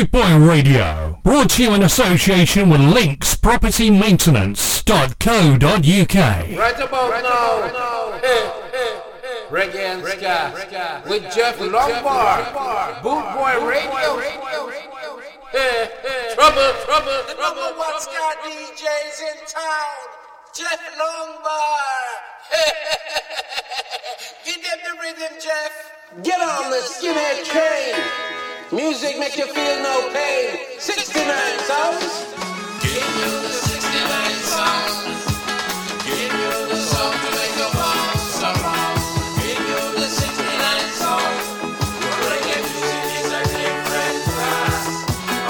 Boot Boy Radio. Brought to you in association with Links Property Maintenance.co.uk. Right about right now, now. Hey, hey, hey. reggae and ska with Jeff Lombard, Boot Boy Radio. Hey, hey. Trouble, trouble, The trouble, number one ska DJs in town, Jeff Lombard. Give them the rhythm, Jeff. Get on the skinhead train. Music make you feel no pain. 69 sounds. Give you the 69 sound. Give you the song to make you bounce around. Give you the 69 sound. Reggae music is a different class.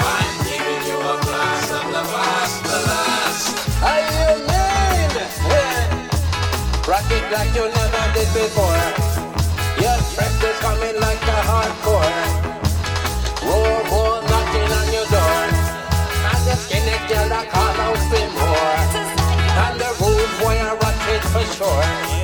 I'm giving you a class of the past, the last. How you mean? Yeah. Rock it like you never did before. Your breath is coming like a hardcore. For sure.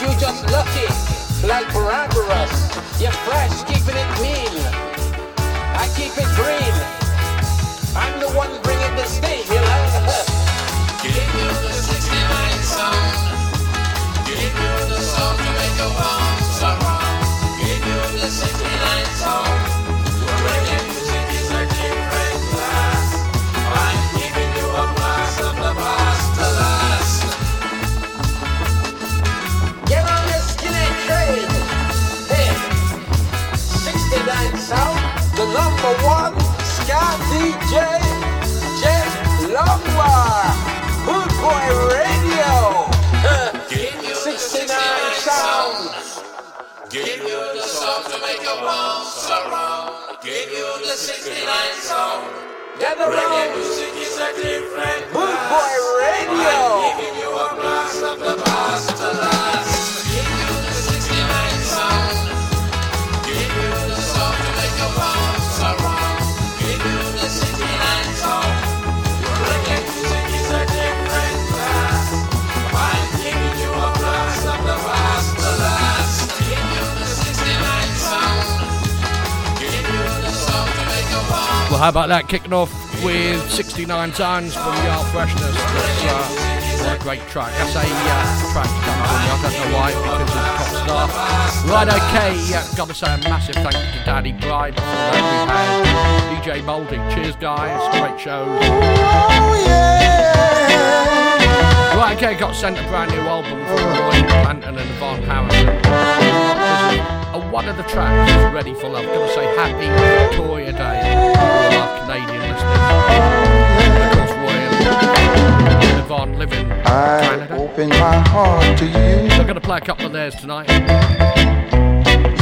You just lucky, like Barbaros. You're fresh, keeping it mean. I keep it green. I'm the one bringing the steam, you class. Boy Radio. I'm giving you a blast of the past how about that? Kicking off with 69 Sounds from Yard Freshness. That's uh, a great track. That's a uh, track to come from me. I don't know why, because it's top star. Right, okay. Uh, gotta say a massive thank you to Daddy Bride. Before that, DJ Moldy. Cheers, guys. Great shows. Right, okay. Got sent a brand new album from Roy Panton and Yvonne Harrison. Uh, one of the tracks is Ready for Love. Gotta say happy Victoria Day to all our Canadian listeners. Of course, Roy and Yvonne live in I Canada. open my heart to you. So I'm gonna play a couple of theirs tonight.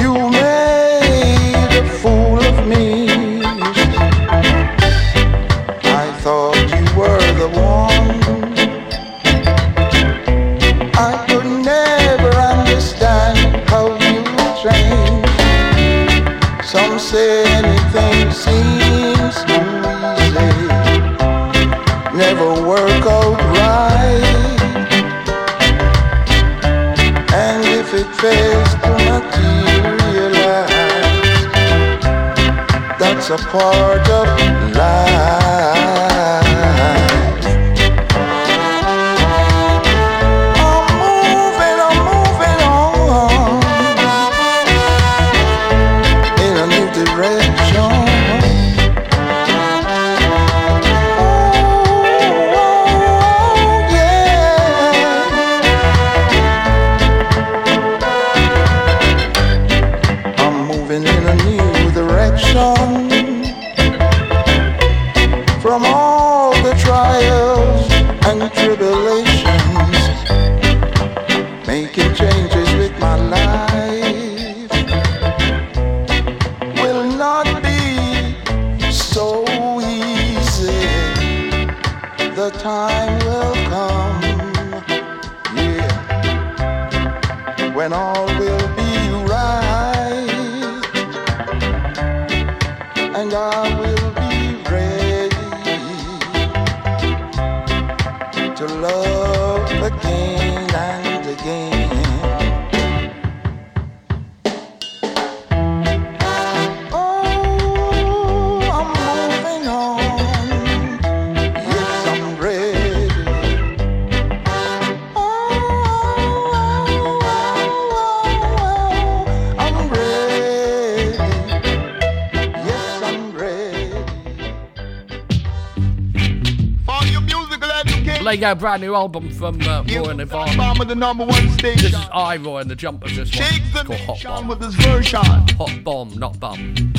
You made a fool of me. Say anything seems too easy. Never work out right. And if it fails to materialize, that's a part of life. Playing our brand new album from uh, Roy and Yvonne. Bomber, the number one station. This is I, Roy, and the Jumpers. This one. Shake the Hot Bomb. with his version. Hot Bomb, not Bomb.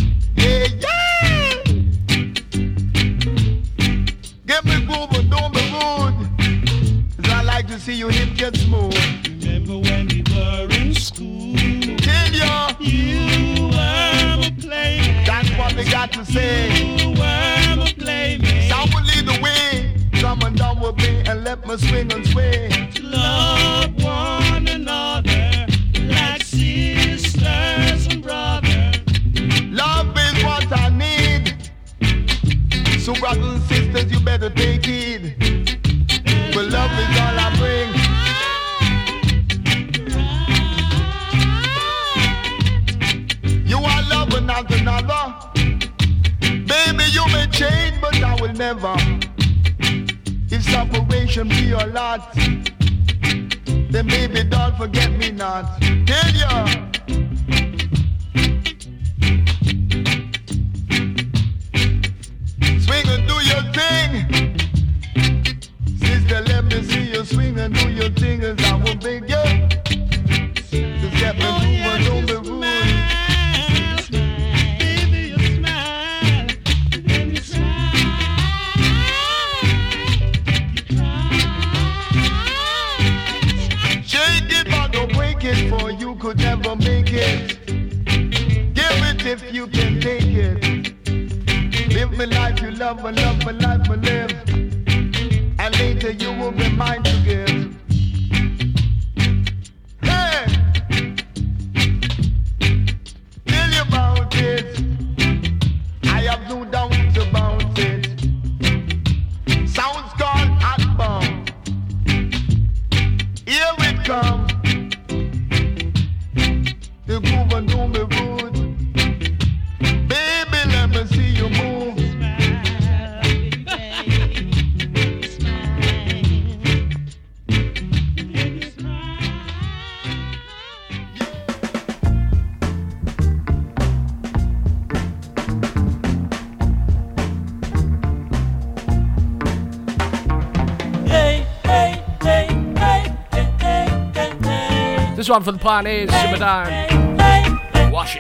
One for the Pioneers, Simmer Down. Washy.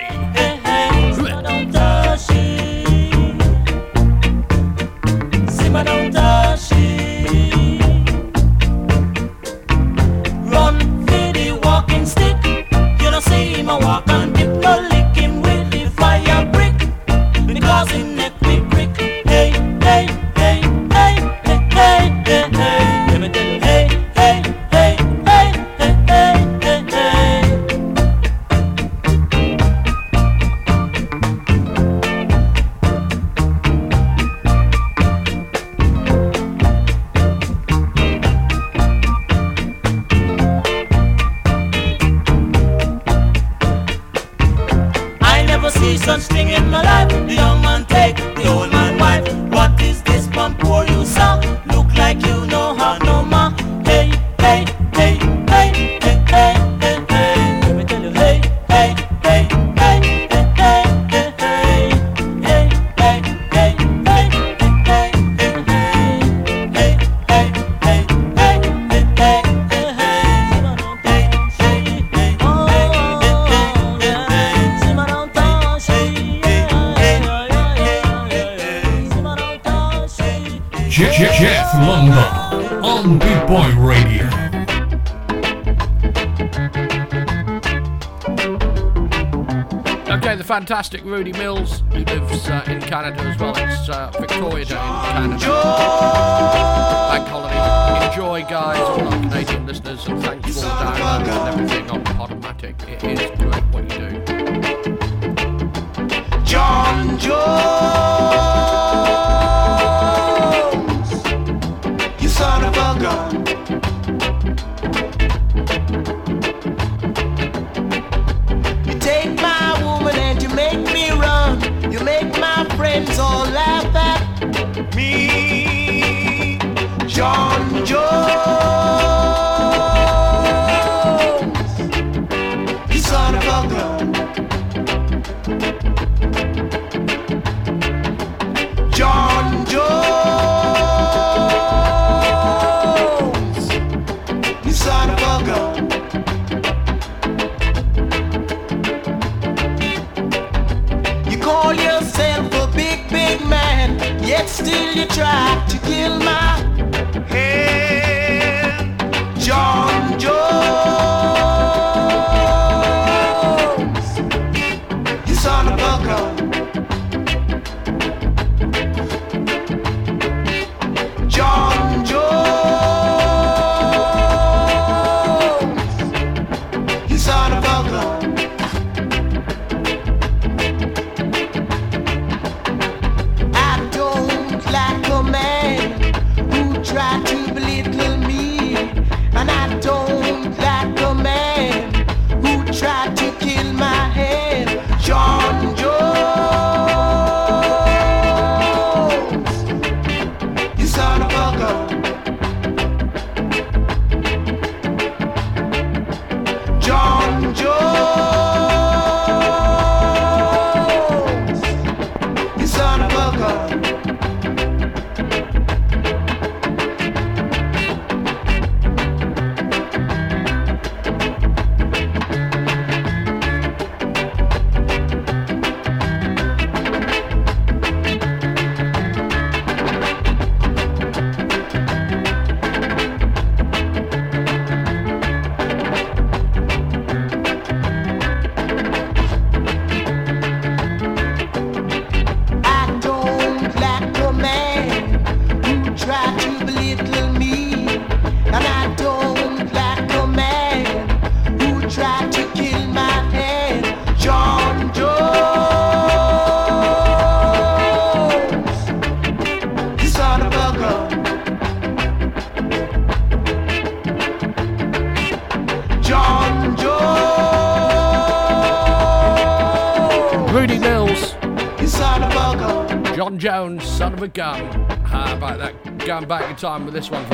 time with this one.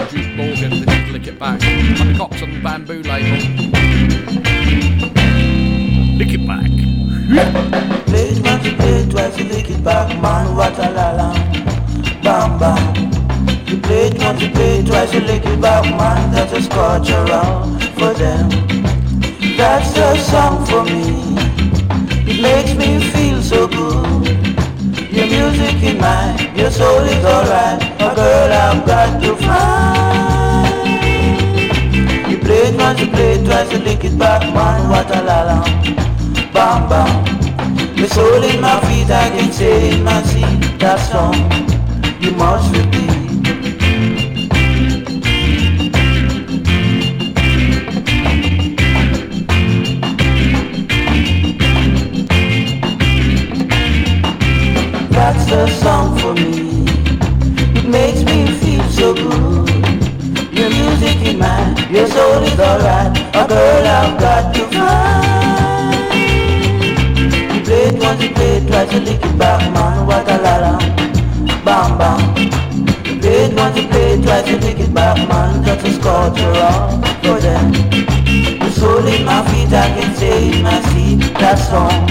That song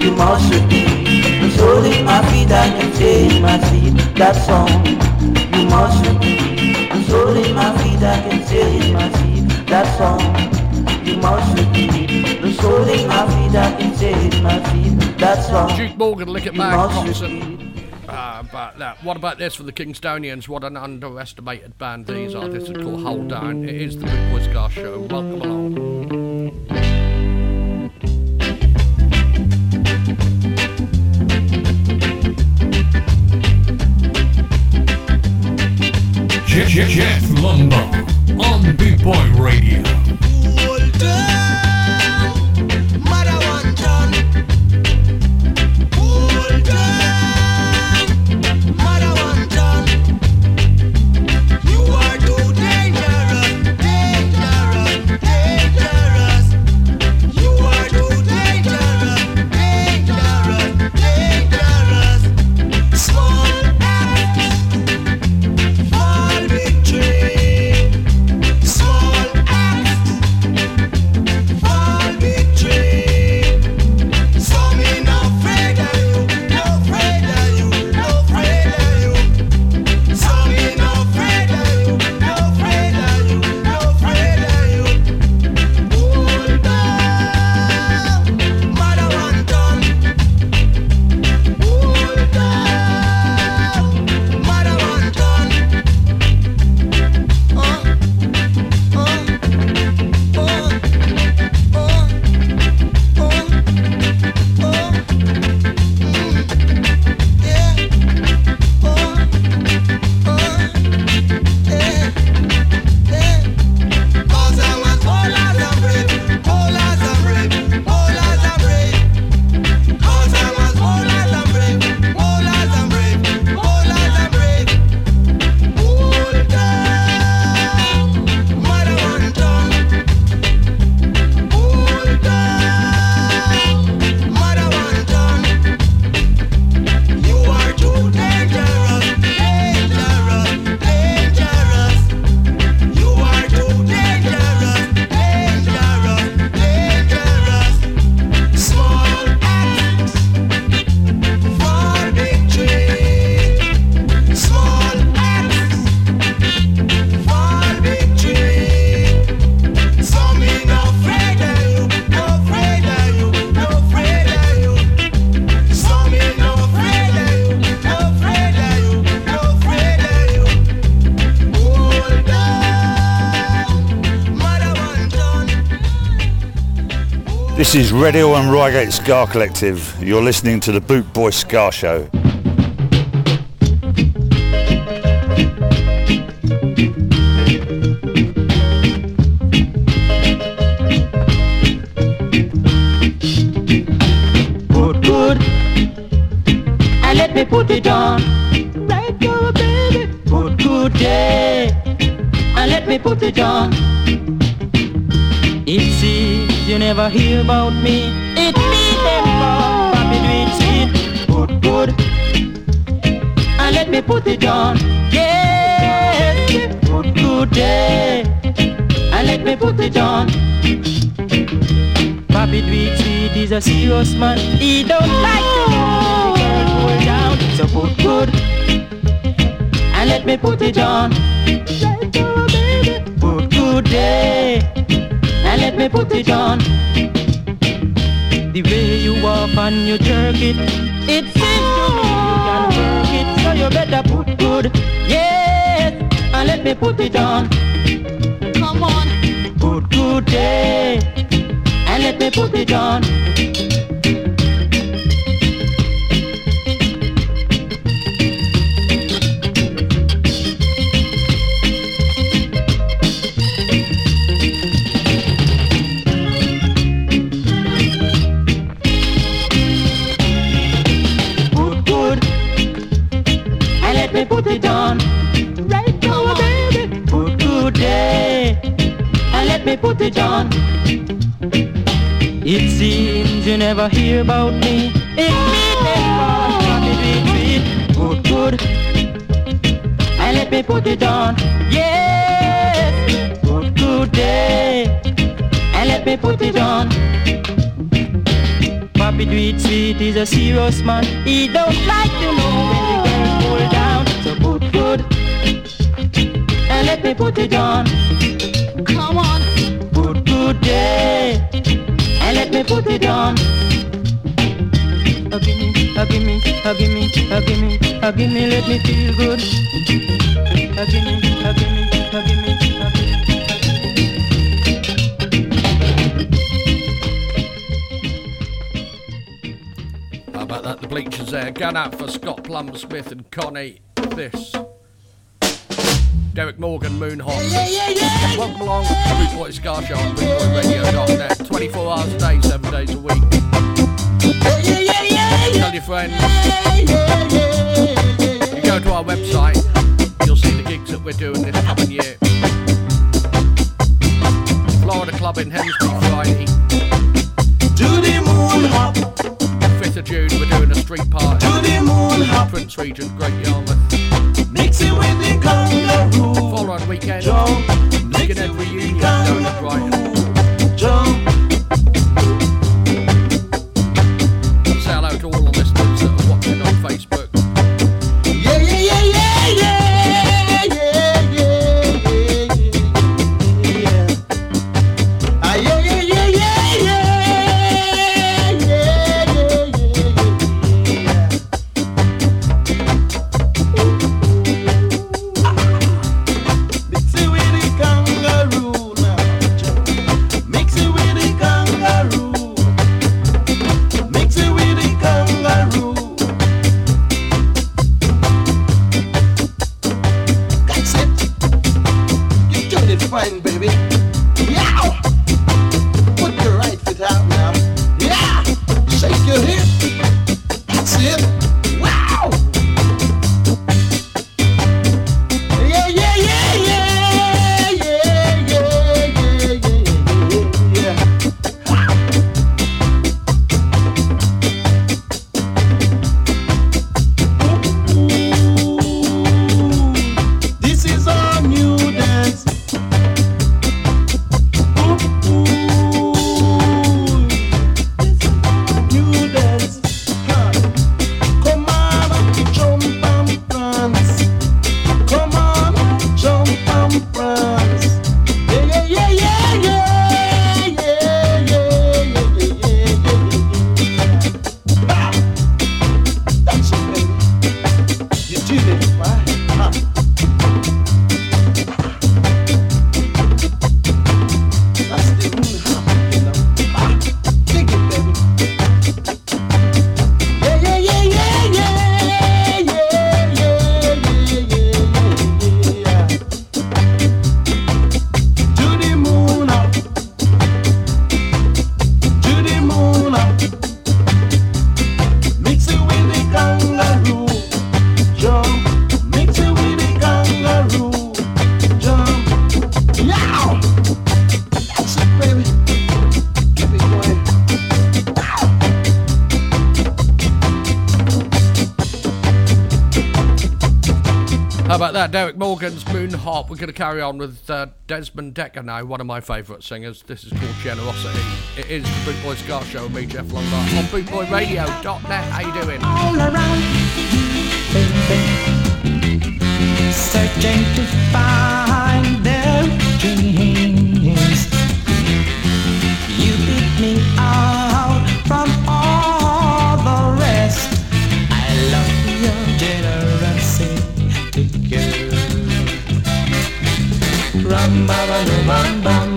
you must repeat. It's only my feet I can take my seat. That song, you must repeat. It's only my feet I can take my seat. That song, you must repeat. It's only my feet I can take my seat. That song. Duke Morgan, lick it back, uh, but that. What about this for the Kingstonians? What an underestimated band these are. This is called Hold Down. It is the Big Whisker Show. Welcome along. Jeff, Lumber on Big Boy Radio. Is Radio and Reigate Ska Collective. You're listening to the Boot Boy Ska Show. Let on. Bobby Dweet is a serious man. He don't like to pull down. So put good and let me put it on. Put good day and let me put it on. The way you walk and you jerk it, it seems to me you can work it. So you better put good, yes, and let me put it on. Come on, day and let me put it on. Let me it seems you never hear about me. It me the retreat. Good, good. And let me put it on. Yes. Good, good day. And let me put it on. Papi it sweet is a serious man. He don't like to know when the girls pull down. So good, good. And let me put it on. Day and let me put it on. Uh, give me, uh, give me, uh, give me, uh, give me, uh, give me, let me feel good. Uh, give me, uh, give me, uh, give me. How about that? The Bleechers there. Gun out for Scott Plum Smith and Connie. This. Derrick Morgan, Moon Hop. Welcome along to Boot Boy Ska Show on BootboyRadio.net. 24 hours a day, 7 days a week. Tell your friends. You go to our website, you'll see the gigs that we're doing this coming year. Florida Club in Hemsby Friday. To the moon hop, 5th of June, we're doing a street party. to the moon hop, Prince Regent, Great Yarmouth. Follow on weekend. Joe. Moon Hop. We're going to carry on with uh, Desmond Dekker now, one of my favourite singers. This is called Generosity. It is the Boot Boy Ska Show with me, Jeff Lombard, on bootboyradio.net. How you doing? all around searching to find their dreams. You pick me out from all Ram ba ba do bam bam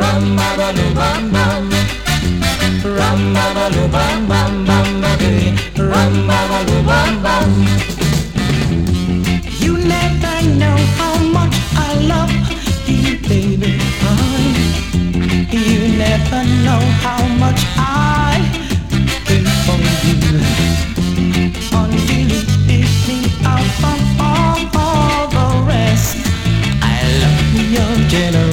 Ram ba Ram Ram You never know how much I love you, baby. I, you never know how much I do for you. Jello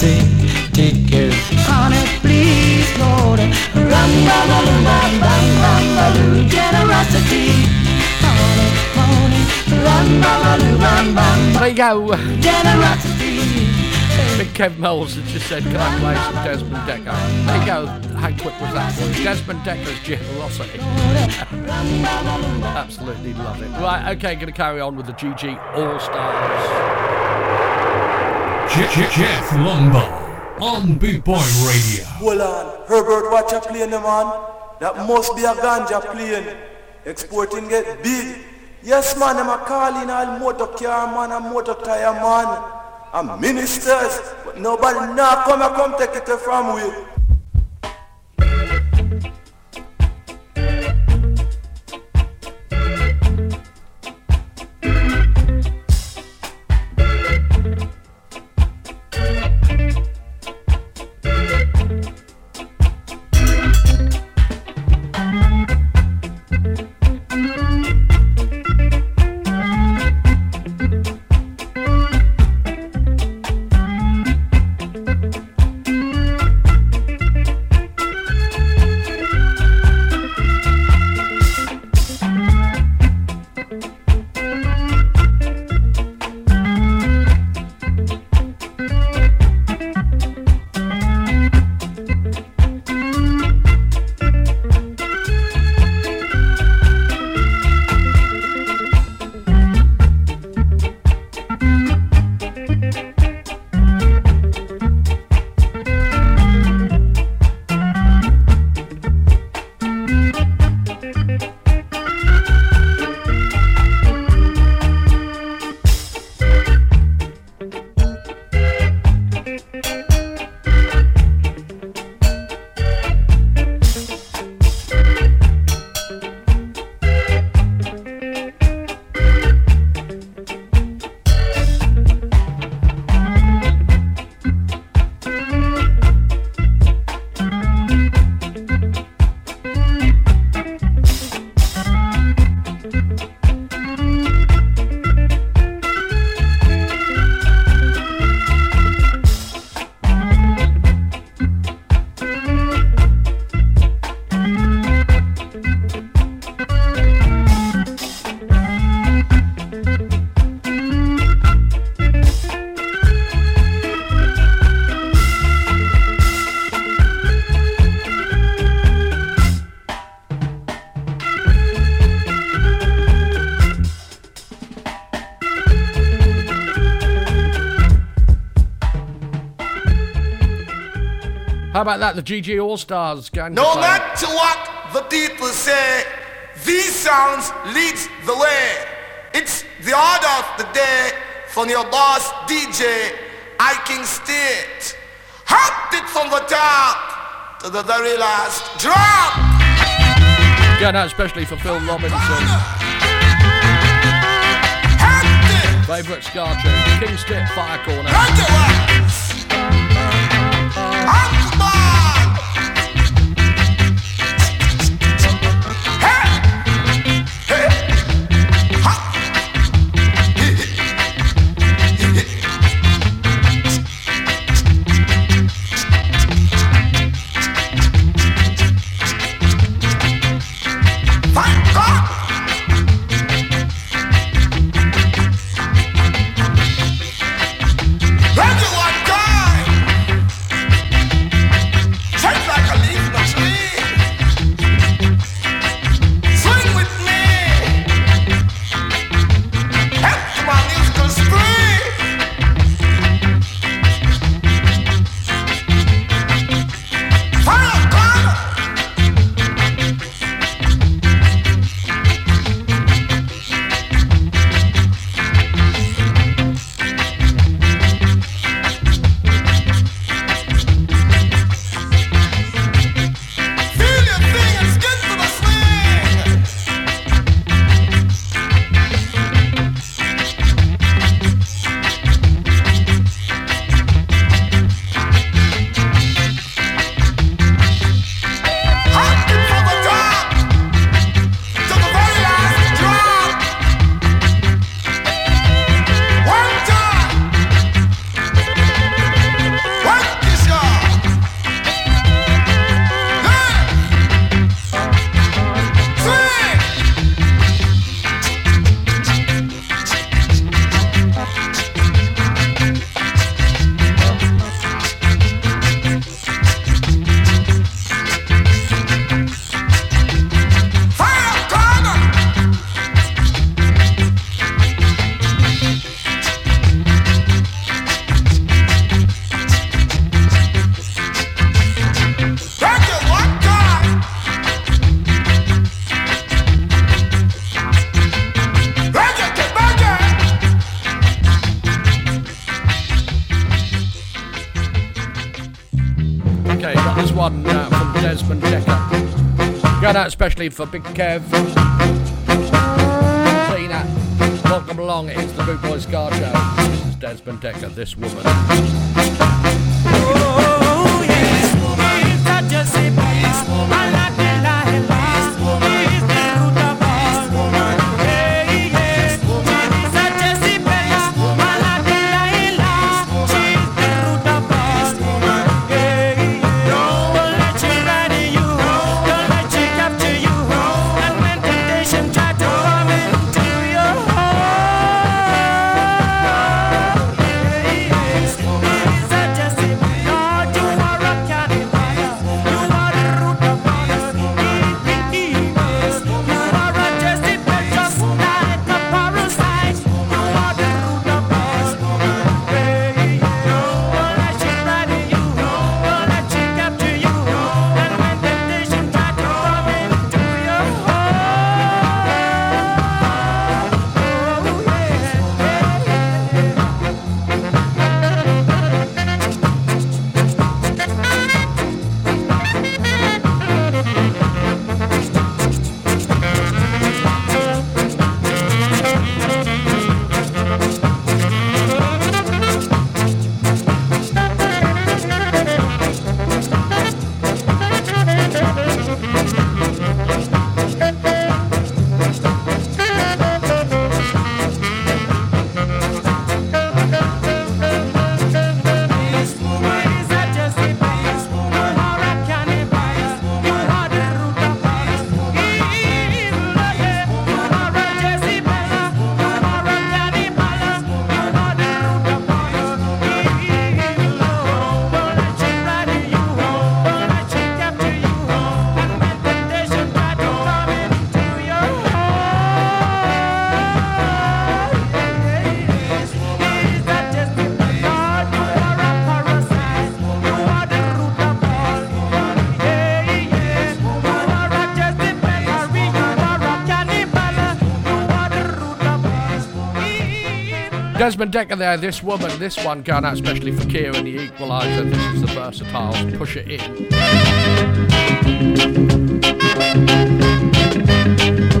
take care, honey, please, Lord. Rum, ba, ba, loo, bam, bam, bam, ba, loo, generosity, honey, honey. Rum, ba, ba, loo, bam, bam, There you go. generosity. Big Kev Mills has just said, can I play some Desmond Dekker? There you go. How quick was that for you? Desmond Dekker's generosity. Absolutely love it. Right, okay, going to carry on with the GG All Stars. Je- Je- Jeff Lumber on Boot Boy Radio. Hold on, Herbert, watch a plane, man. That must be a ganja plane. Exporting get big. Yes, man, I'm a calling all motor car, man, and motor tire, man. I'm ministers, but nobody now come and come take it from we. About that? The GG All Stars going No to matter what the people say, these sounds leads the way. It's the order of the day from your boss DJ, I King Stitt. Hopped it from the top to the very last drop. Going out especially for Phil Robinson. Favourite Ska tune, King Stitt Fire Corner. especially for Big Kev. Tina, welcome along. It's the Boot Boy Ska Show. This is Desmond Dekker, this woman. Desmond Dekker there, this woman, this one going out especially for Kieran the Equaliser. This is the Versatiles. Push it in.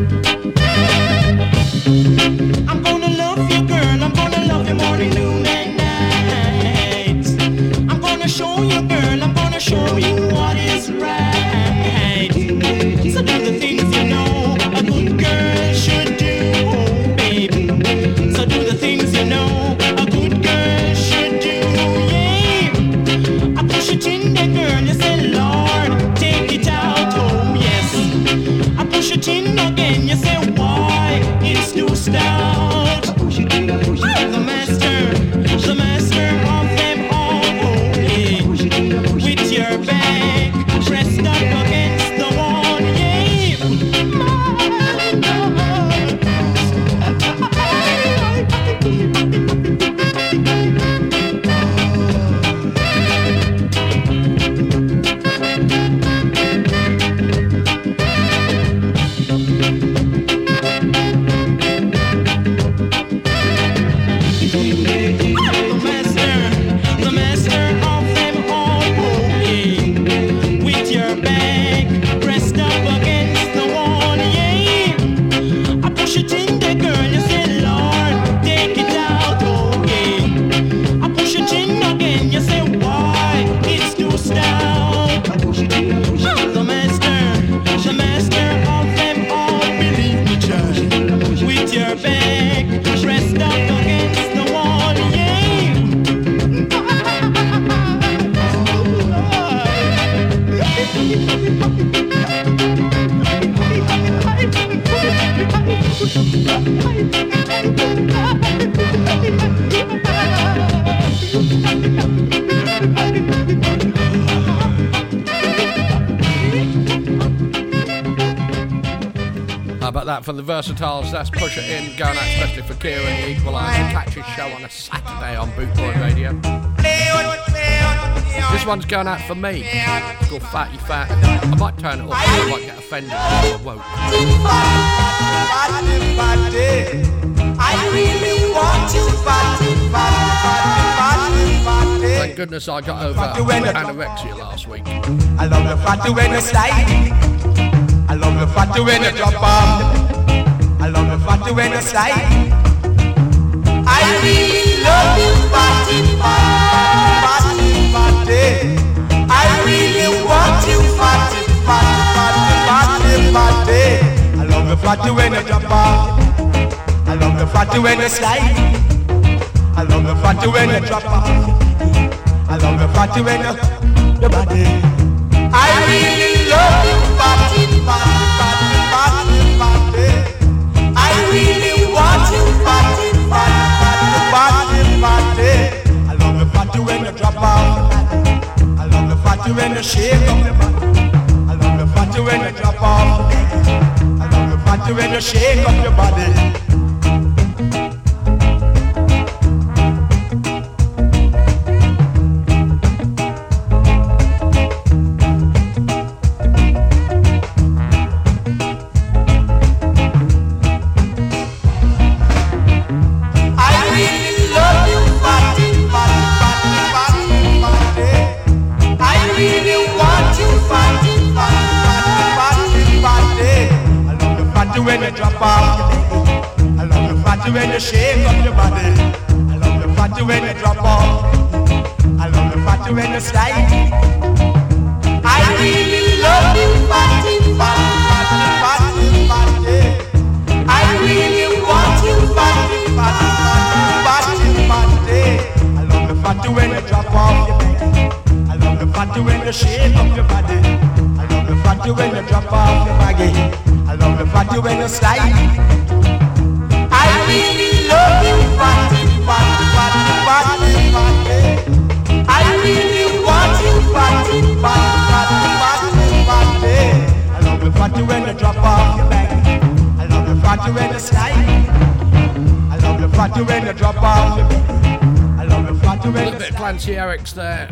going out for me. It's called Fatty Fat. I might turn it off, I might get offended, I won't. I really want you, Fatty Thank goodness I got over anorexia last week. I love the fatty when you slide. I love the fatty when you drop on. I love the fatty when you slide. I really love you, fatty, fatty, fatty, fatty. Fatty when you drop off. I love the fatty when you slide. I love the fatty when you drop off. I love the fatty when you your body. I really love you, fatty, fatty, fatty, fatty, fatty. I really want you, fatty, fatty, fatty, fatty, fatty. I love the fatty when you drop off. I love the fatty when you shake up your body. I love the fatty when you drop off. Love when you shake up your body. Eric's there.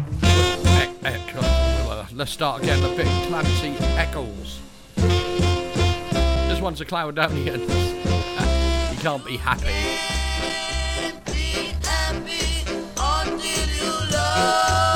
Let's start again. Bit of Clancy Eccles. This one's a Cloudonian. you can't be happy. Like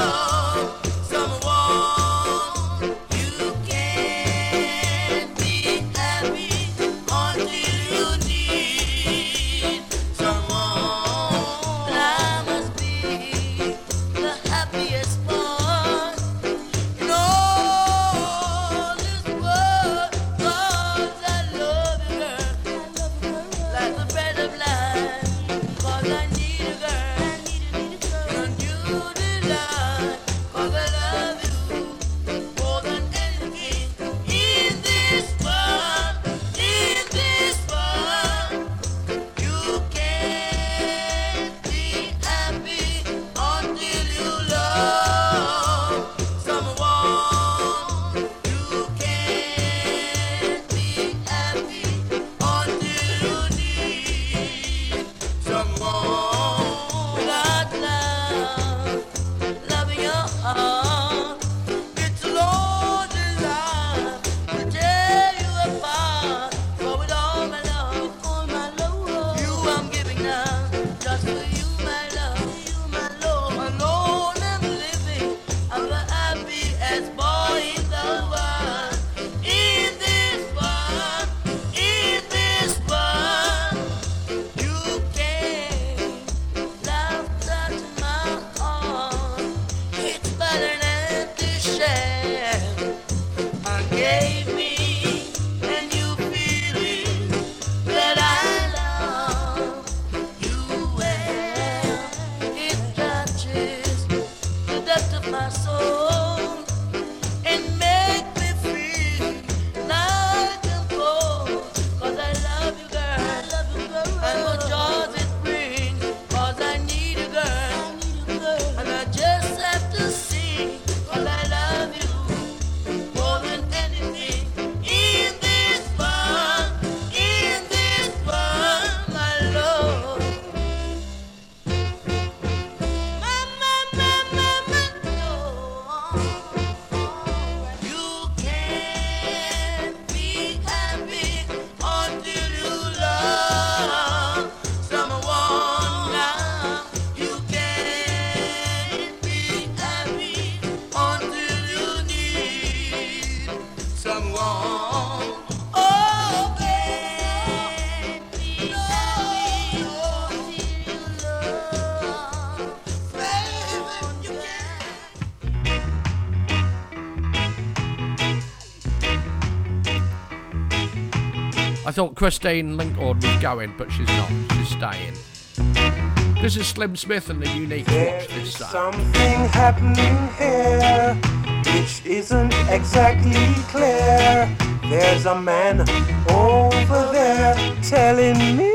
thought Christine Linkhorn was going, but she's not. She's staying. This is Slim Smith and the Unique Watch this time. Something happening here, which isn't exactly clear. There's a man over there telling me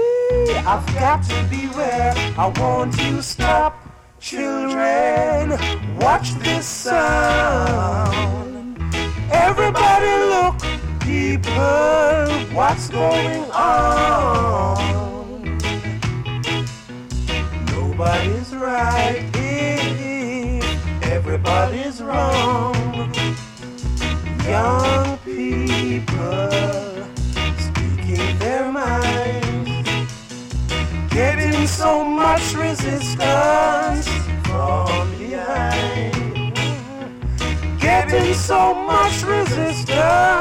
I've got to beware. I want you stop, children. Watch this sound. going on. Nobody's right if everybody's wrong. Young people speaking their minds, getting so much resistance from behind, getting so much resistance.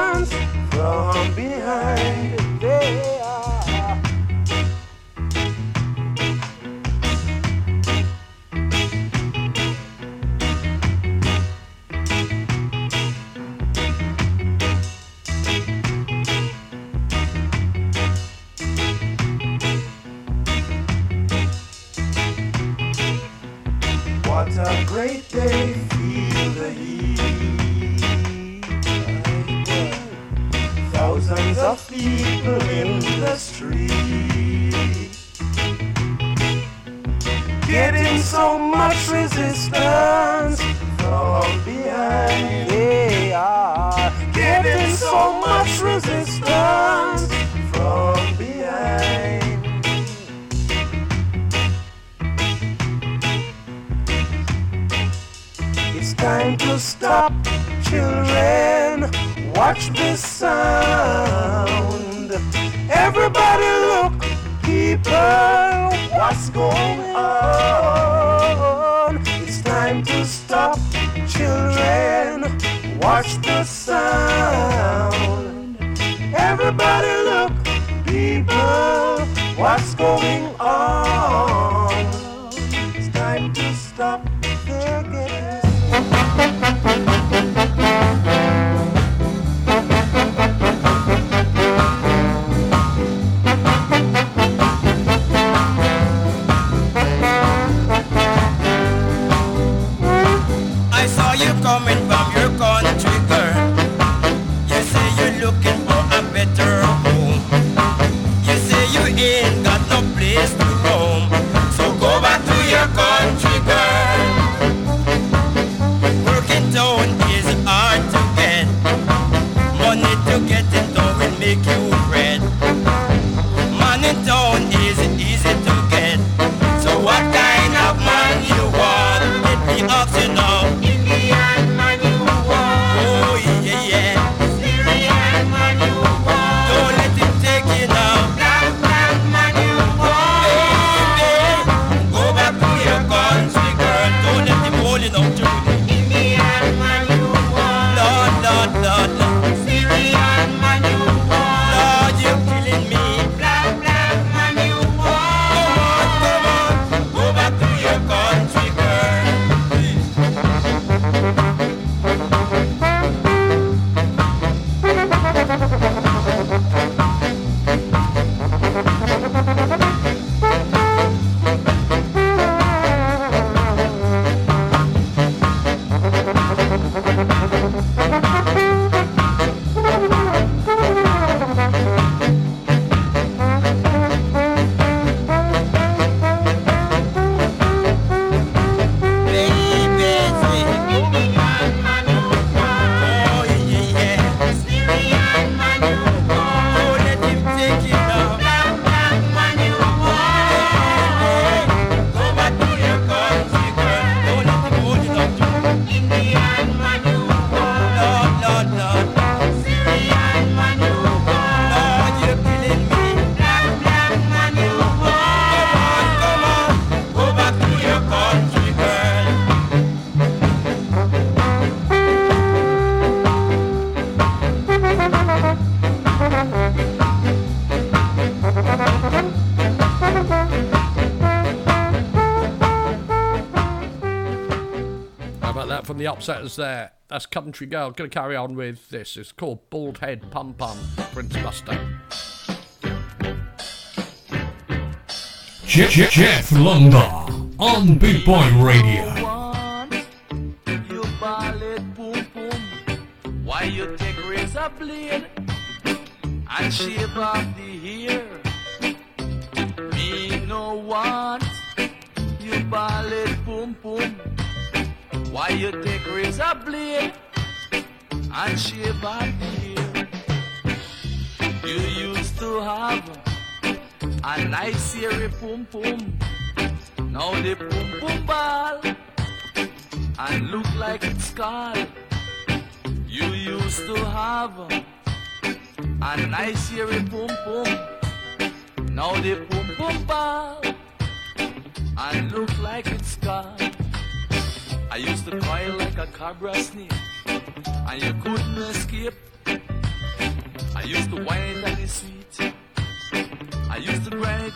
the upsetters there. That's Coventry Girl. Going to carry on with this. It's called Bald Head Pum Pum, Prince Buster. Jeff, Jeff, Jeff London on Big Boy Radio.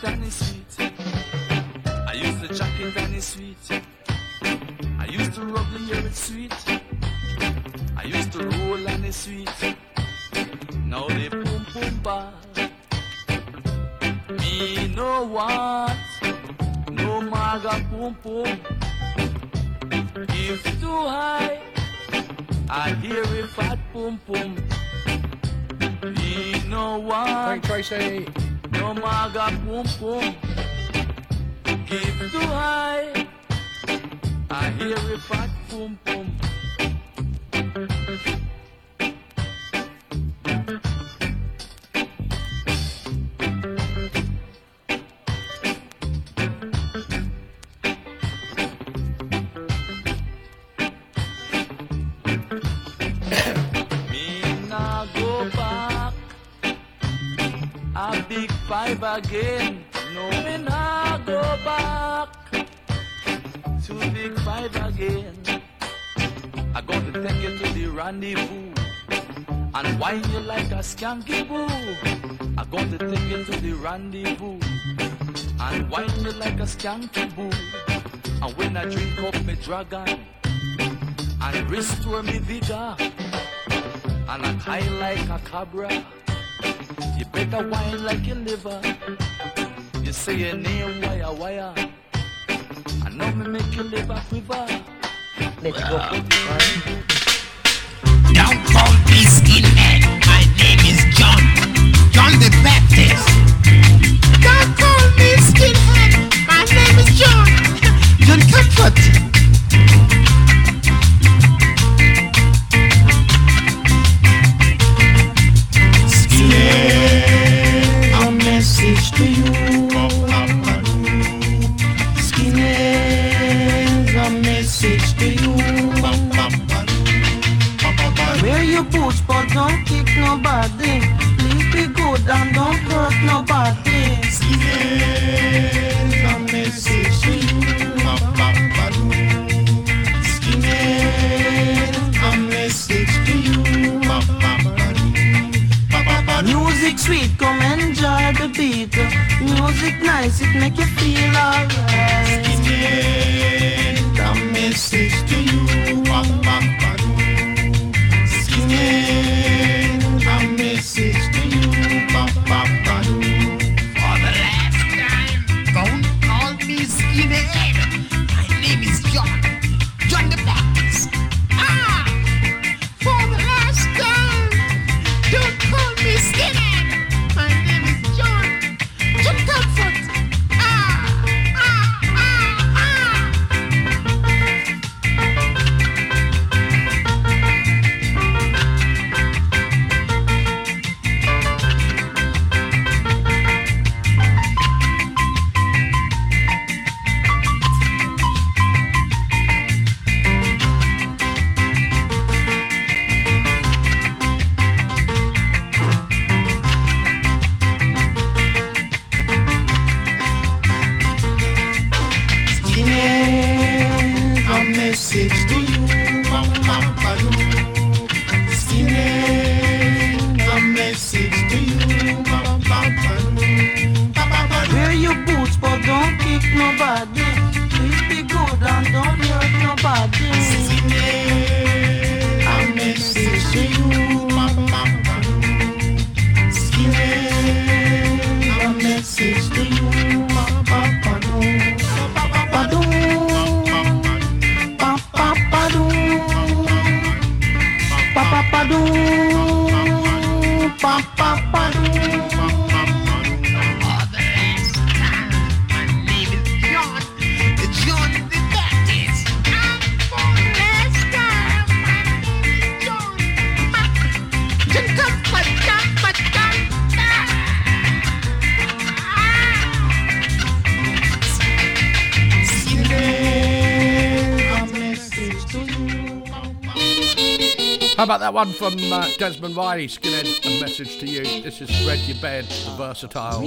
It and it's sweet. I used to chuck it and it's sweet. I used to rub the hair, it's sweet. I used to roll and it's sweet. Now they boom boom ball. Me no want no maga boom boom. If too high, I hear a fat boom boom. Me no want Tracy. No maga boom boom. If too high, I hear a fat boom boom. Five again. No, me nah go back to big five again. I to take you to the rendezvous and wine you like a skanky boo. I to take you to the rendezvous and wine you like a skanky boo. And when I drink up me dragon and restore me vigor and I high like a cobra. You better whine like your liver. You say your name wire ah, wire. Ah? I know me make your liver quiver. Let's go. Don't call me skinhead. My name is John. John the Baptist. Don't call me skinhead. My name is John. John Comfort. Sweet, come enjoy the beat. Music nice, it make you feel alright. Skinhead, a message to you. from uh, Desmond Riley, Skinhead, a message to you. This is Spread Your Bed, the versatile.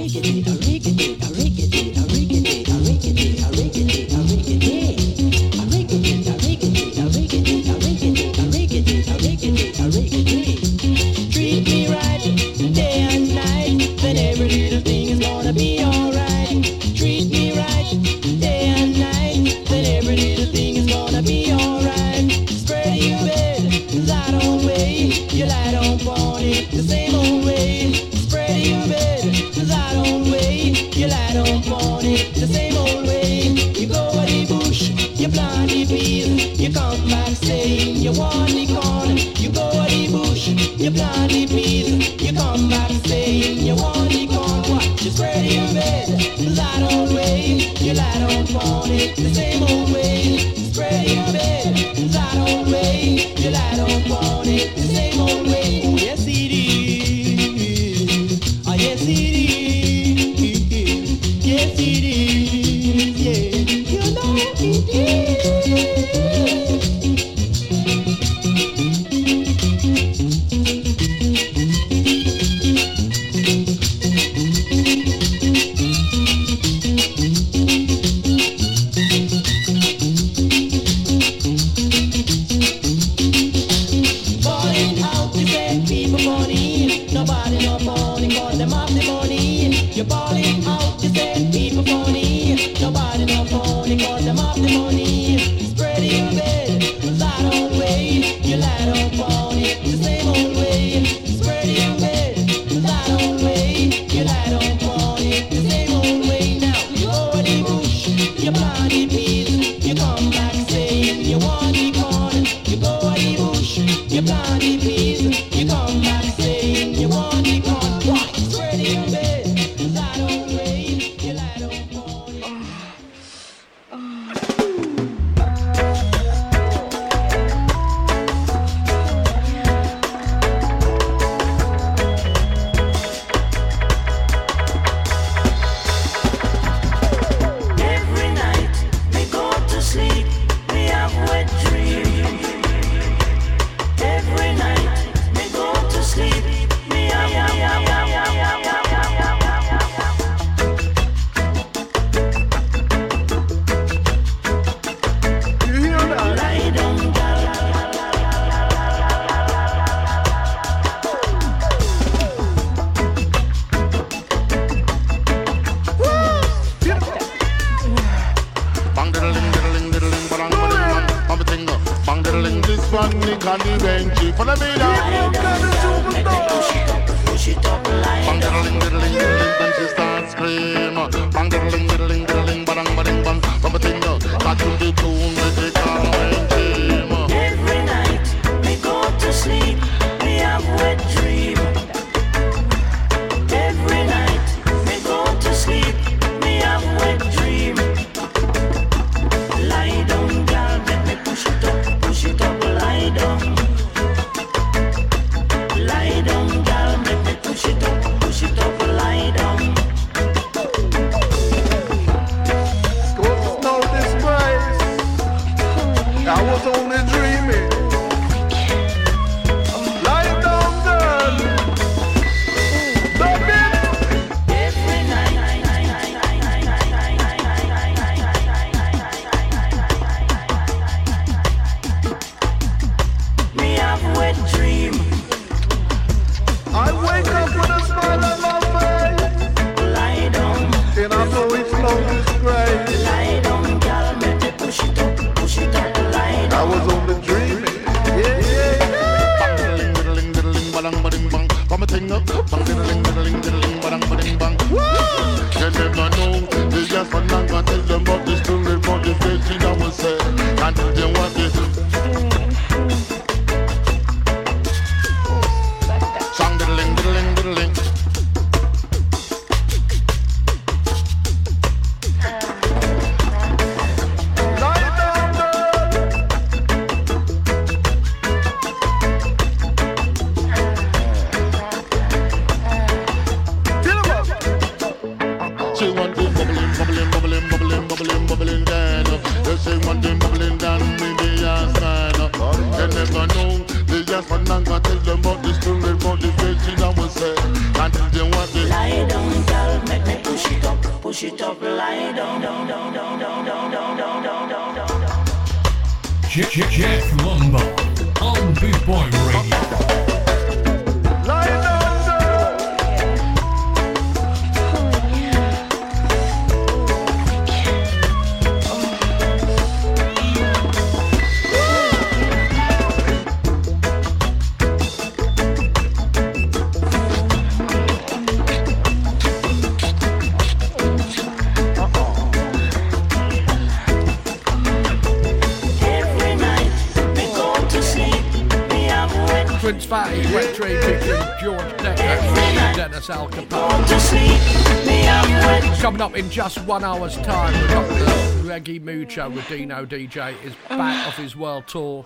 just one hour's time, Reggie Mucho with Dino DJ is back off his world tour.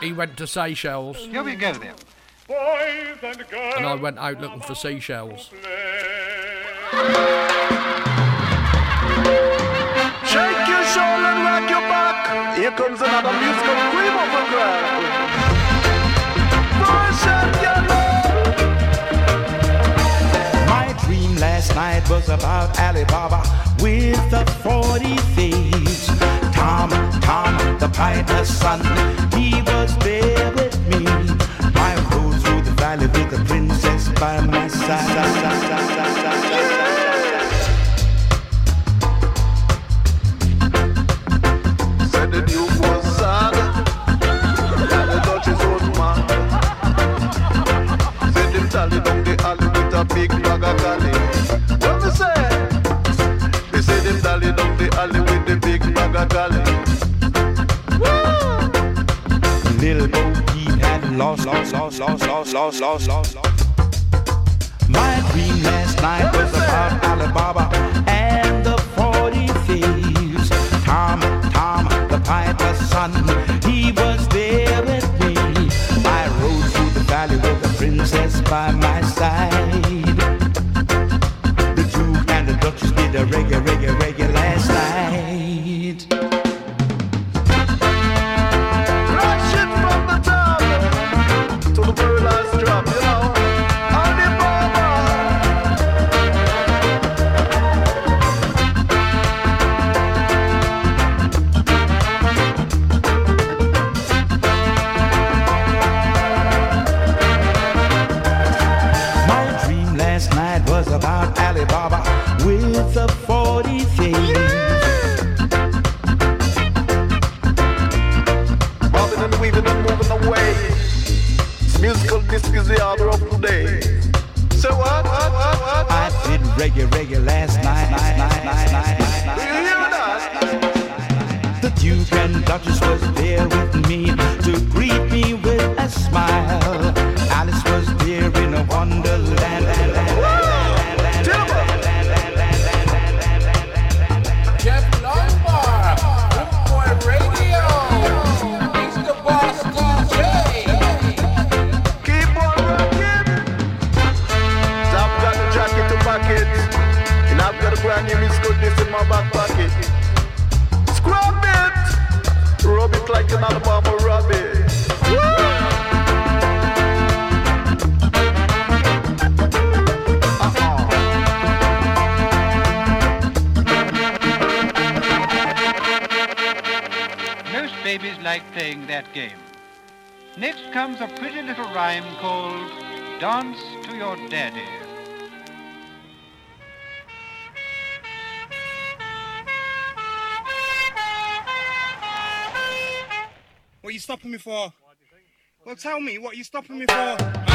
He went to Seychelles. Here we go then. And, and I went out looking for seashells. Shake your soul and rock your back. Here comes another musical cream of the ground. Boys and night was about Alibaba with the 40 thieves. Tom, Tom, the piper's son, he was there. valley. Little Bo Peep had lost, lost, lost, lost, lost, lost, lost, lost, lost. My dream last night was about Alibaba and the 40 thieves. Tom, Tom, the piper's son, he was there with me. I rode through the valley with the princess by my side. stopping me for? Well, tell me, what are you stopping me for?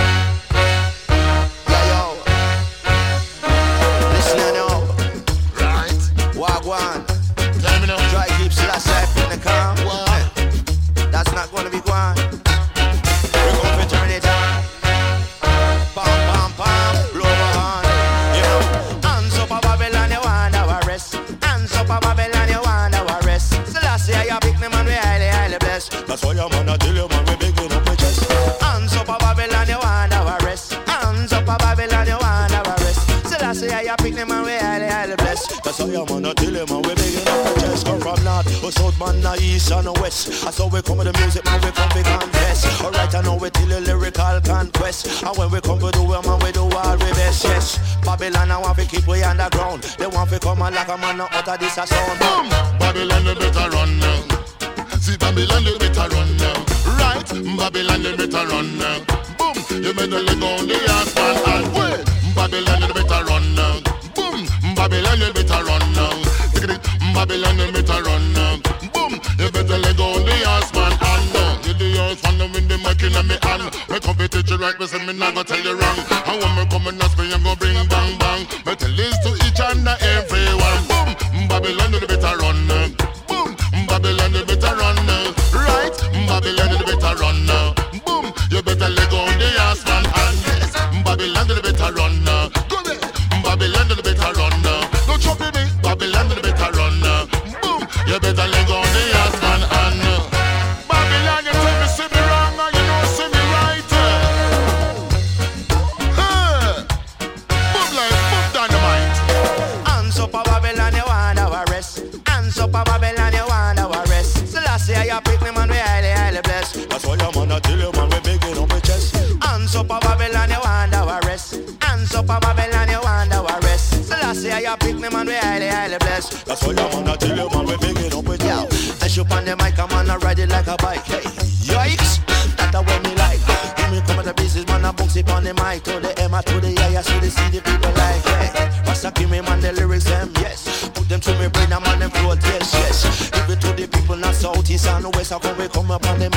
we come with the music, man, we come to confess. Alright, I know we till the lyrical conquest. And when we come to do it, man, we do all we best, yes. Babylon, I want to keep we underground. They want to come and like a man, not utter this a sound. Boom! Babylon, you better run now. See, Babylon, you better run now. Right, Babylon, you better run now. Boom! You better let go on the ass, man, and wait. Babylon, you better run now. Boom! Babylon, you better run now. Babylon, you better run now. Boom! You better let go and with the mic in me hand. Me come you right, me say me not go tell you wrong. I want me coming and me, I'm gonna bring bang bang. Me tell this to each and everyone. no waste, so come we come up on the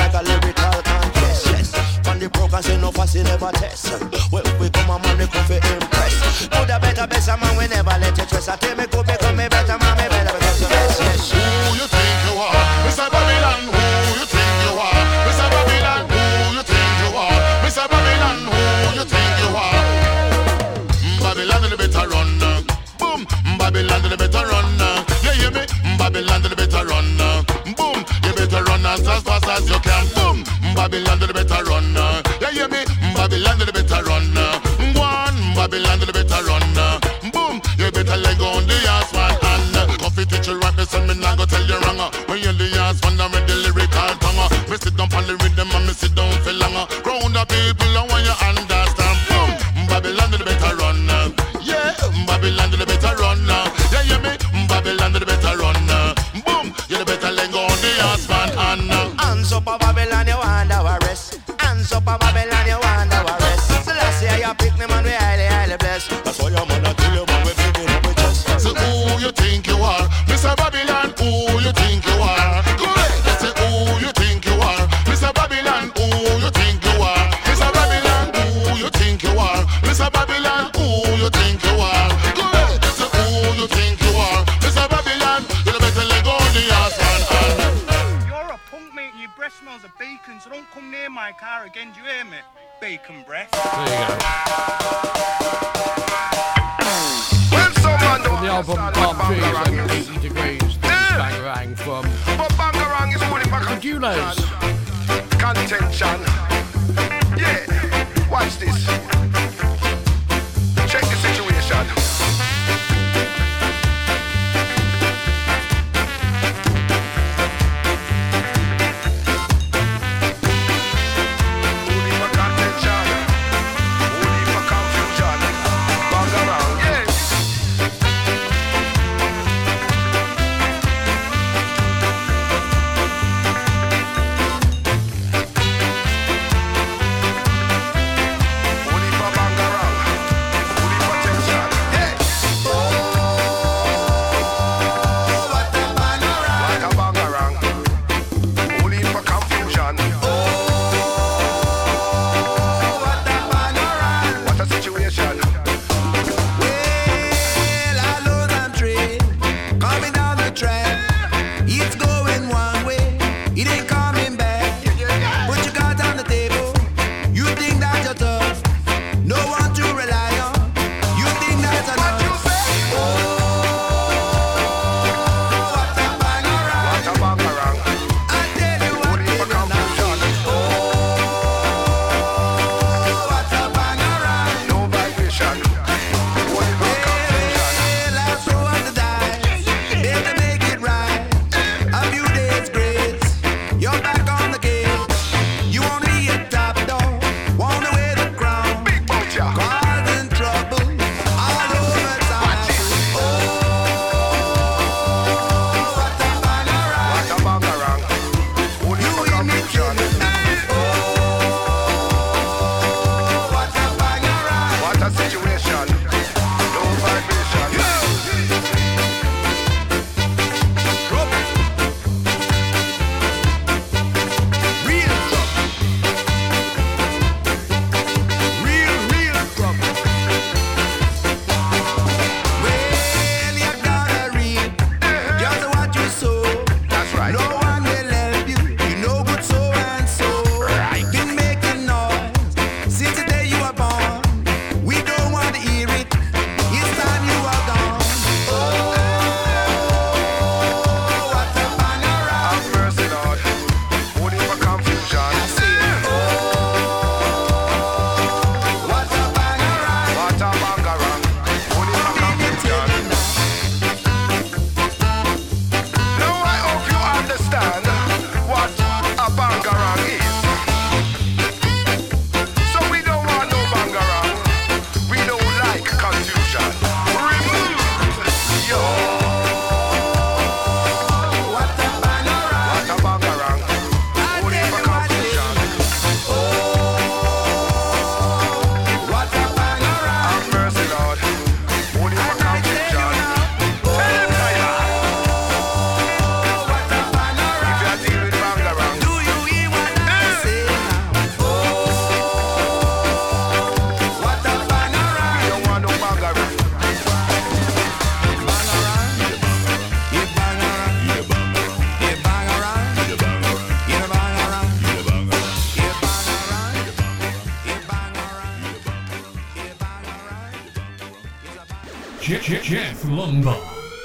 Mamba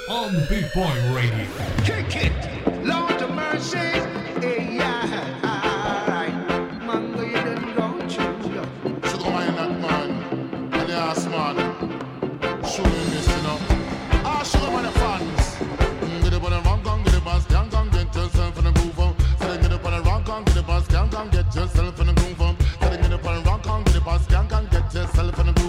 on Big Boy Radio. Kick it, Lord of mercy. Yeah, that man, the ass man. This, you know. Ah, the fans. Mm, get up on the get the gang gang, get yourself in the groove. Get up get up on the get the bus, gang gang, get yourself in the groove.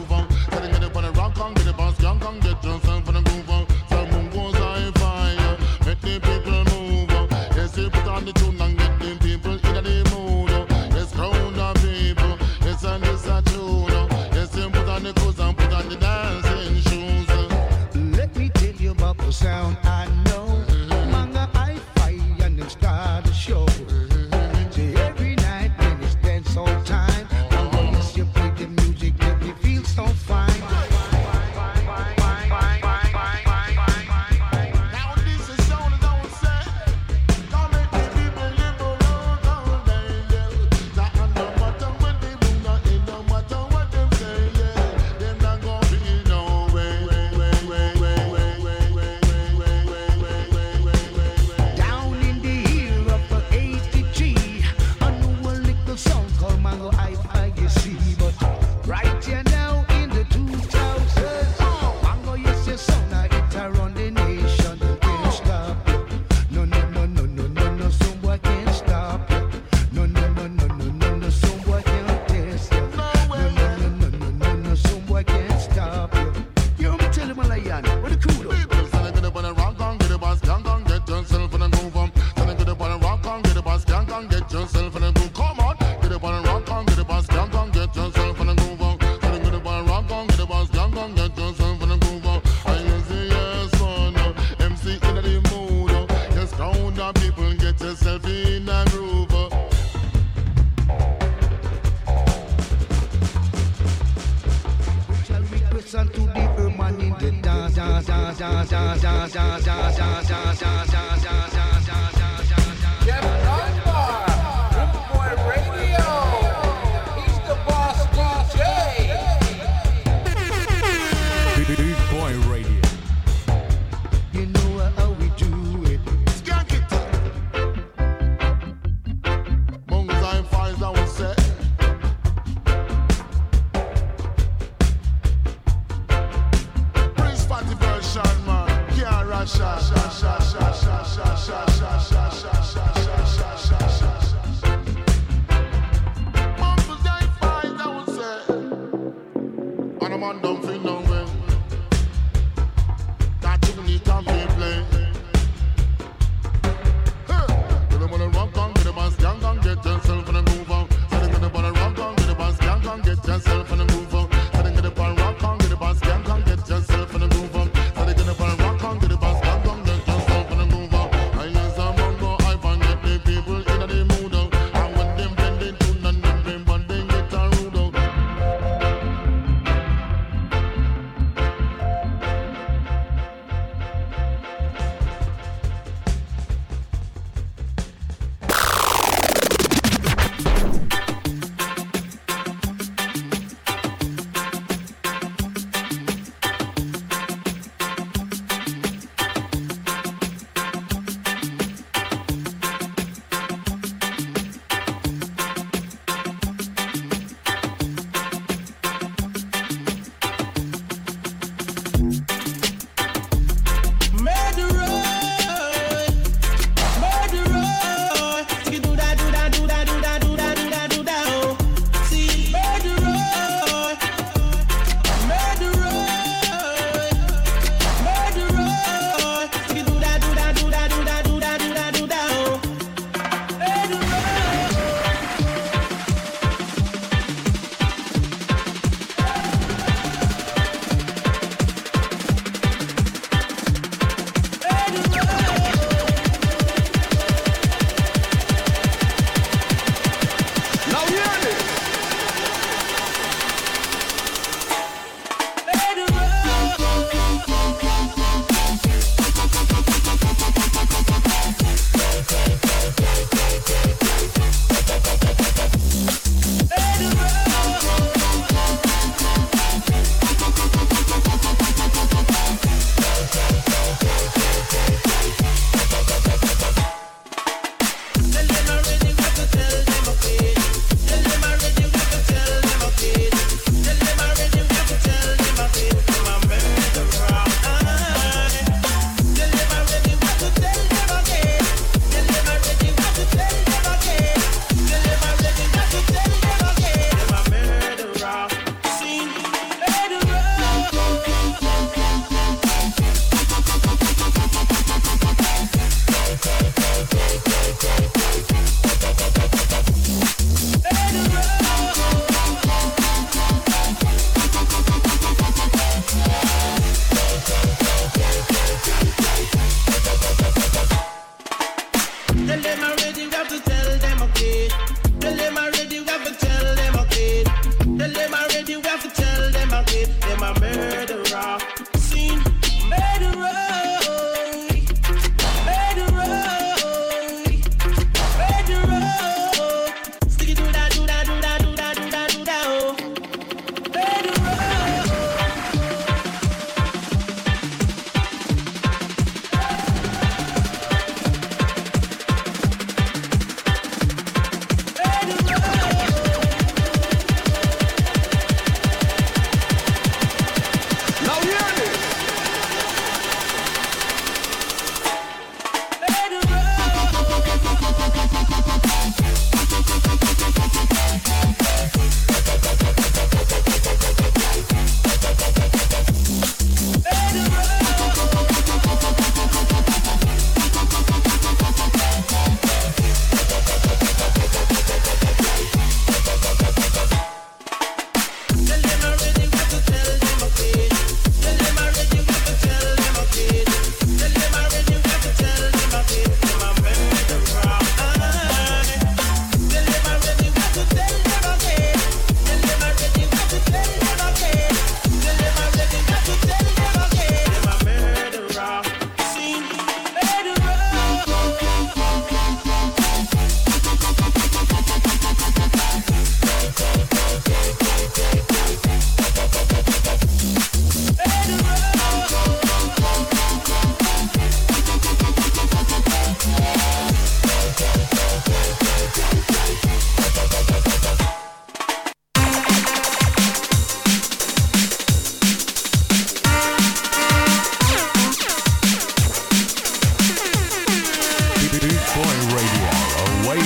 For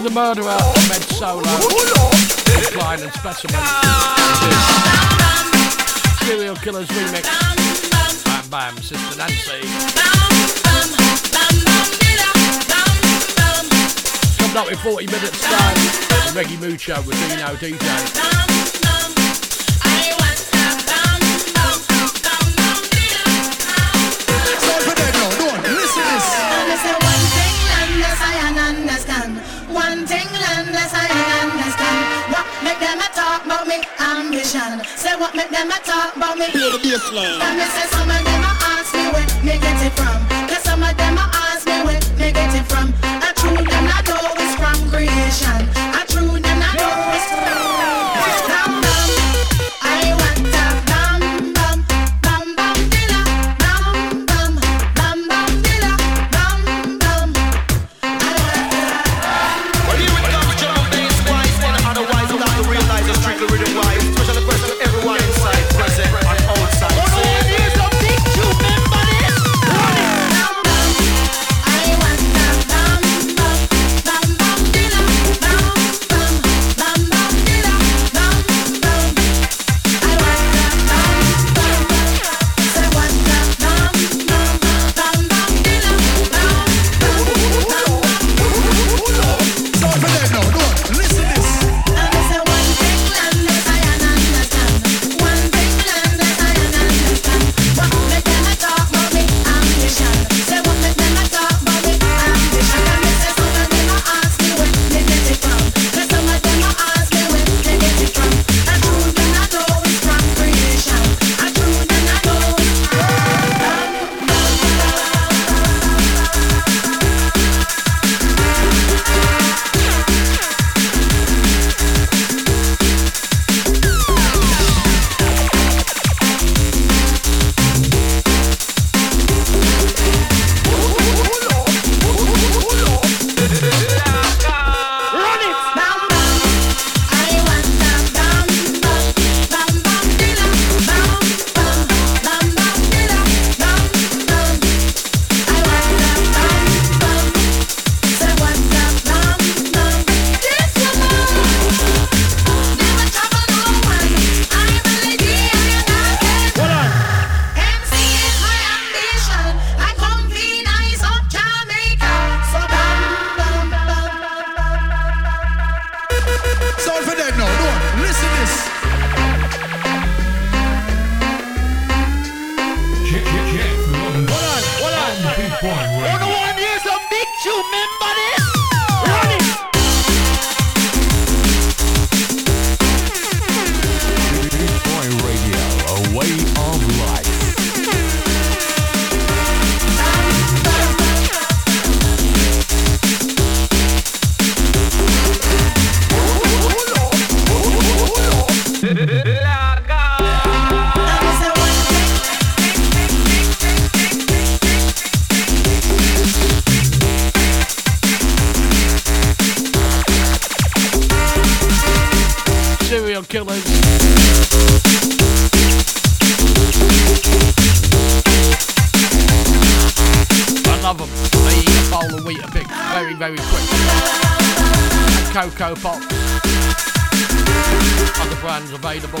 the murderer, Ahmed Sola, Klein oh, and Specimen. Serial Killers remix. Bam Bam, Sister Nancy. Coming up in 40 minutes time, Reggie Mucho with Dino DJ. What make them a talk about me. Play the bass line. But me say some of them a ask me where me get it from. Cause some of them a ask me where me get it from. I true them not know it's from creation. Very, quick. Cocoa Pops. Other brands available.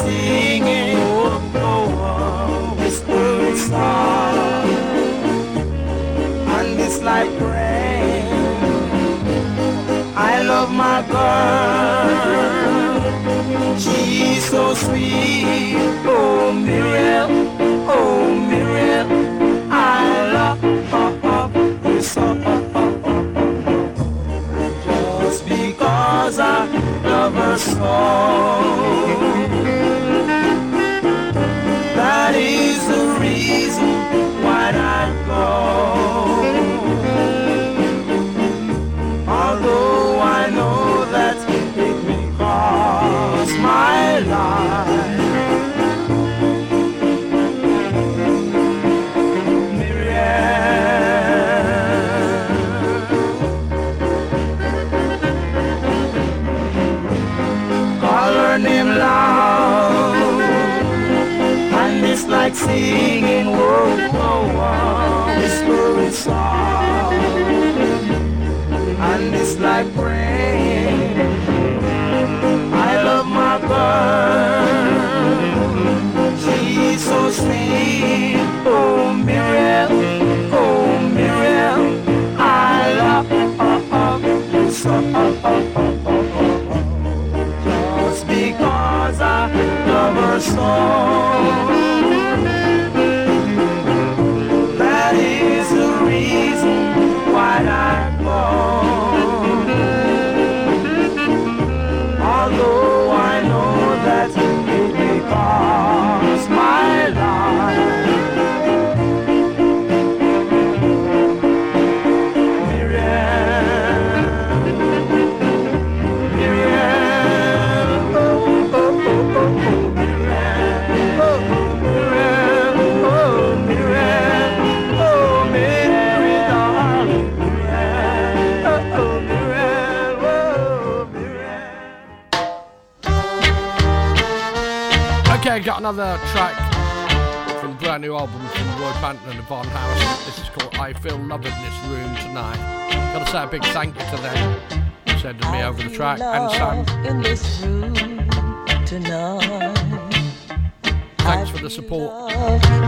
singing, oh, oh, oh, whispering star, and it's like rain. I love my girl, she's so sweet, oh Muriel, oh. Just because I love her so. another track from the brand new album from Roy Panton and Yvonne House. This is called I Feel Love in This Room Tonight. Gotta say a big thank you to them for sending me I over the track and Sam. In this room tonight. Thanks for the support.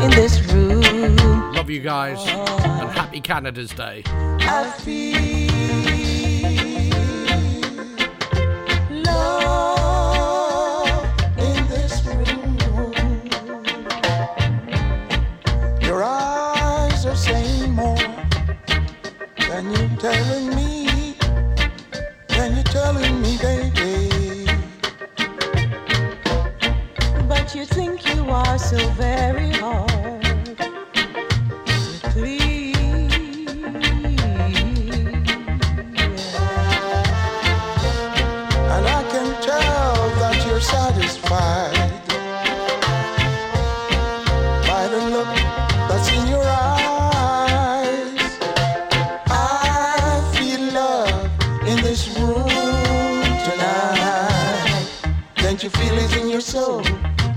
In this room. Love you guys and happy Canada's Day.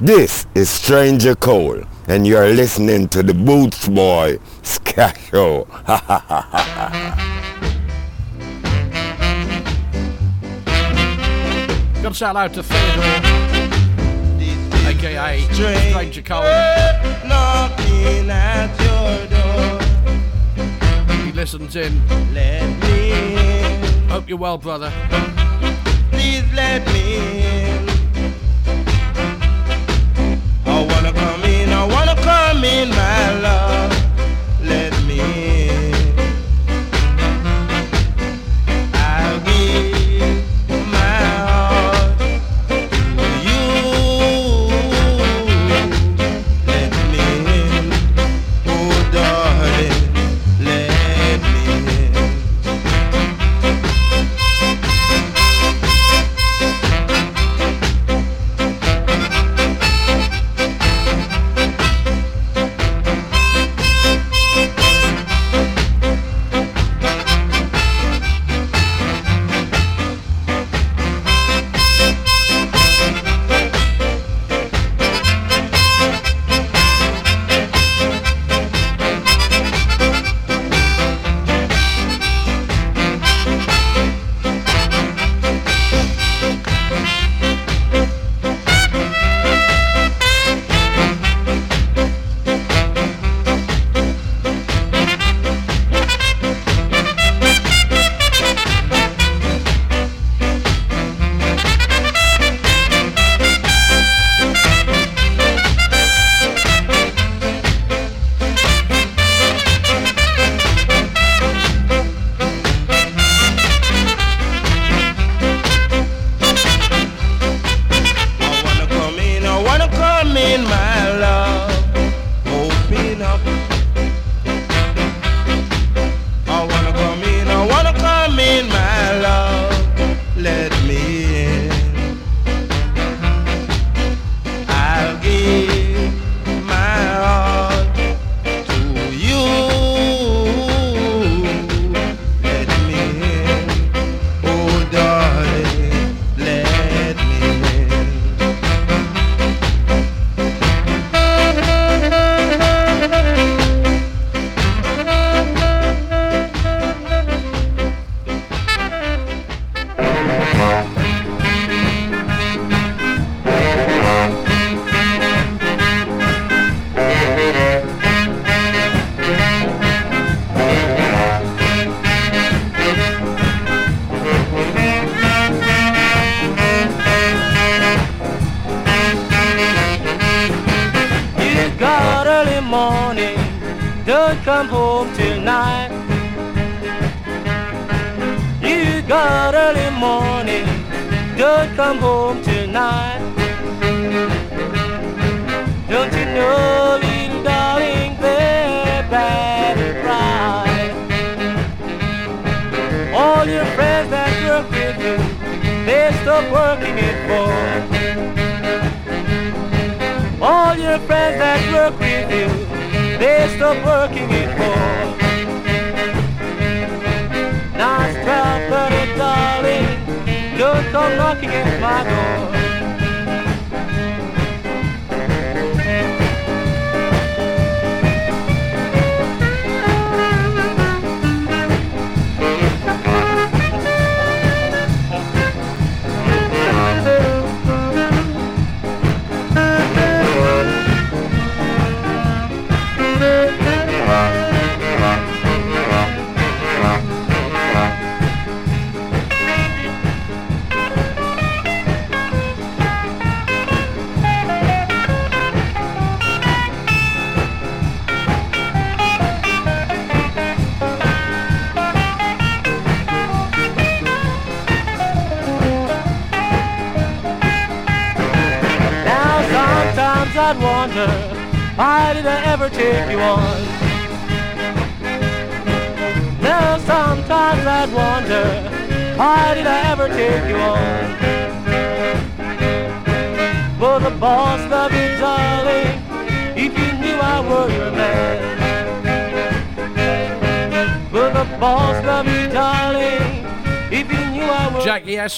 This is Stranger Cole, and you're listening to the Boots Boy Ska Show. Ha ha ha ha ha. Got to shout out to Theodore, aka Stranger Cole. Knocking at your door. He listens in. Let me in. Hope you're well, brother. Please let me in. In, my love.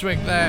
Jackie there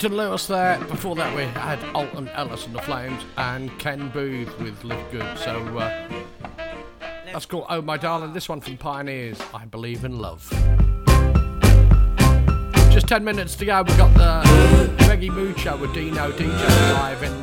Captain Lewis there. Before that, we had Alton Ellis and the Flames and Ken Boothe with Live Good. So uh, that's cool. Oh, my darling, this one from Pioneers I Believe in Love. Just 10 minutes to go. We've got the Reggae Mood Show with Dino DJ live in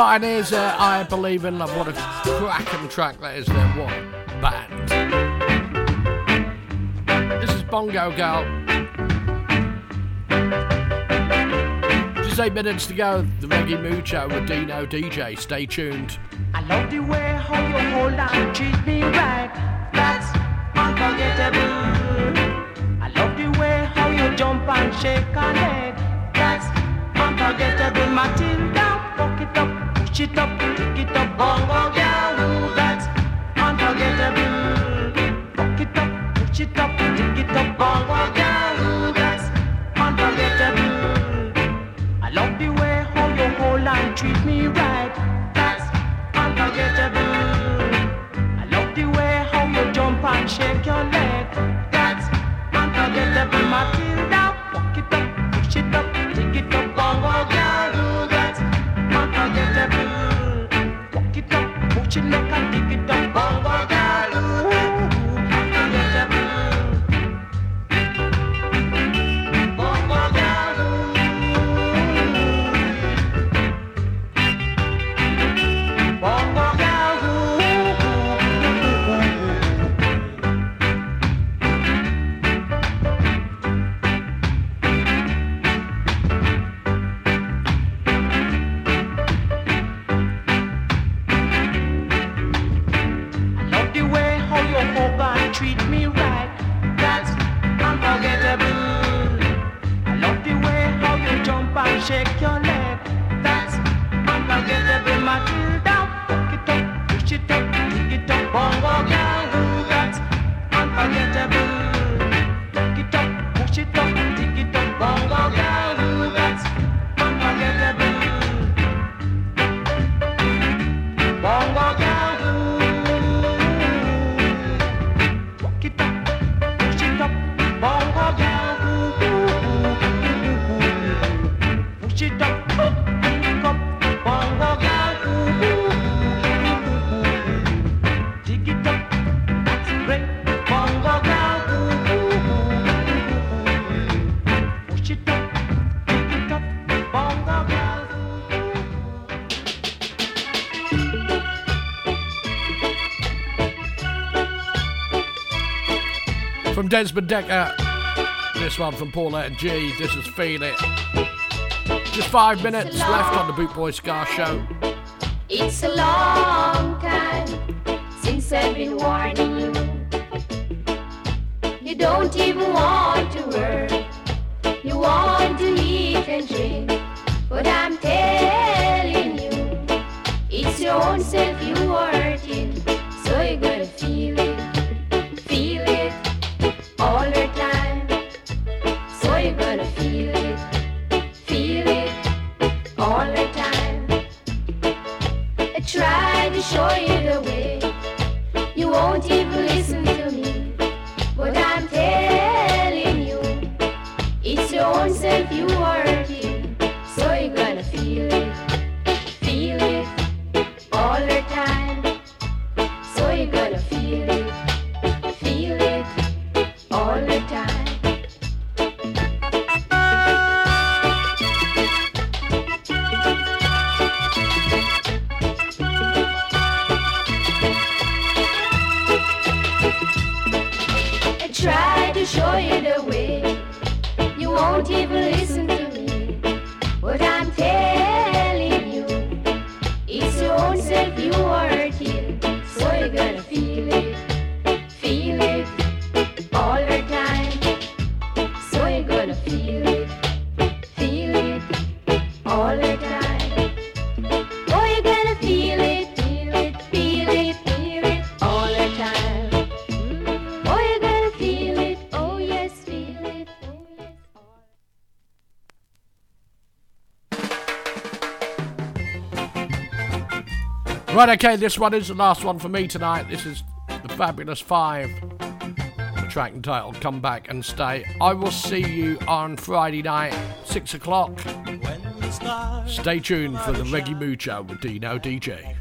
Pioneers there, I believe in love. What a cracking track that is there. What band. This is Bongo Girl. Just eight minutes to go. The Reggae Mood Show with Dino DJ. Stay tuned. I love the way how you hold and treat me right. That's unforgettable. I love the way how you jump and shake a leg. That's unforgettable. Matilda, it up, pick it up, bongo girl. That's unforgettable. Fuck it up, push it up, pick it up, bongo girl. That's unforgettable. I love the way how you hold and treat me right. That's unforgettable. I love the way how you jump and shake your leg. Desmond Dekker. This one from Paulette and G. This is Feel It. Just five minutes left on the Boot Boy Ska Show. It's a long Right, okay, this one is the last one for me tonight. This is the Fabulous Five. The track entitled Come Back and Stay. I will see you on Friday night, 6 o'clock. Stay tuned for the Reggae Mood with Dino DJ.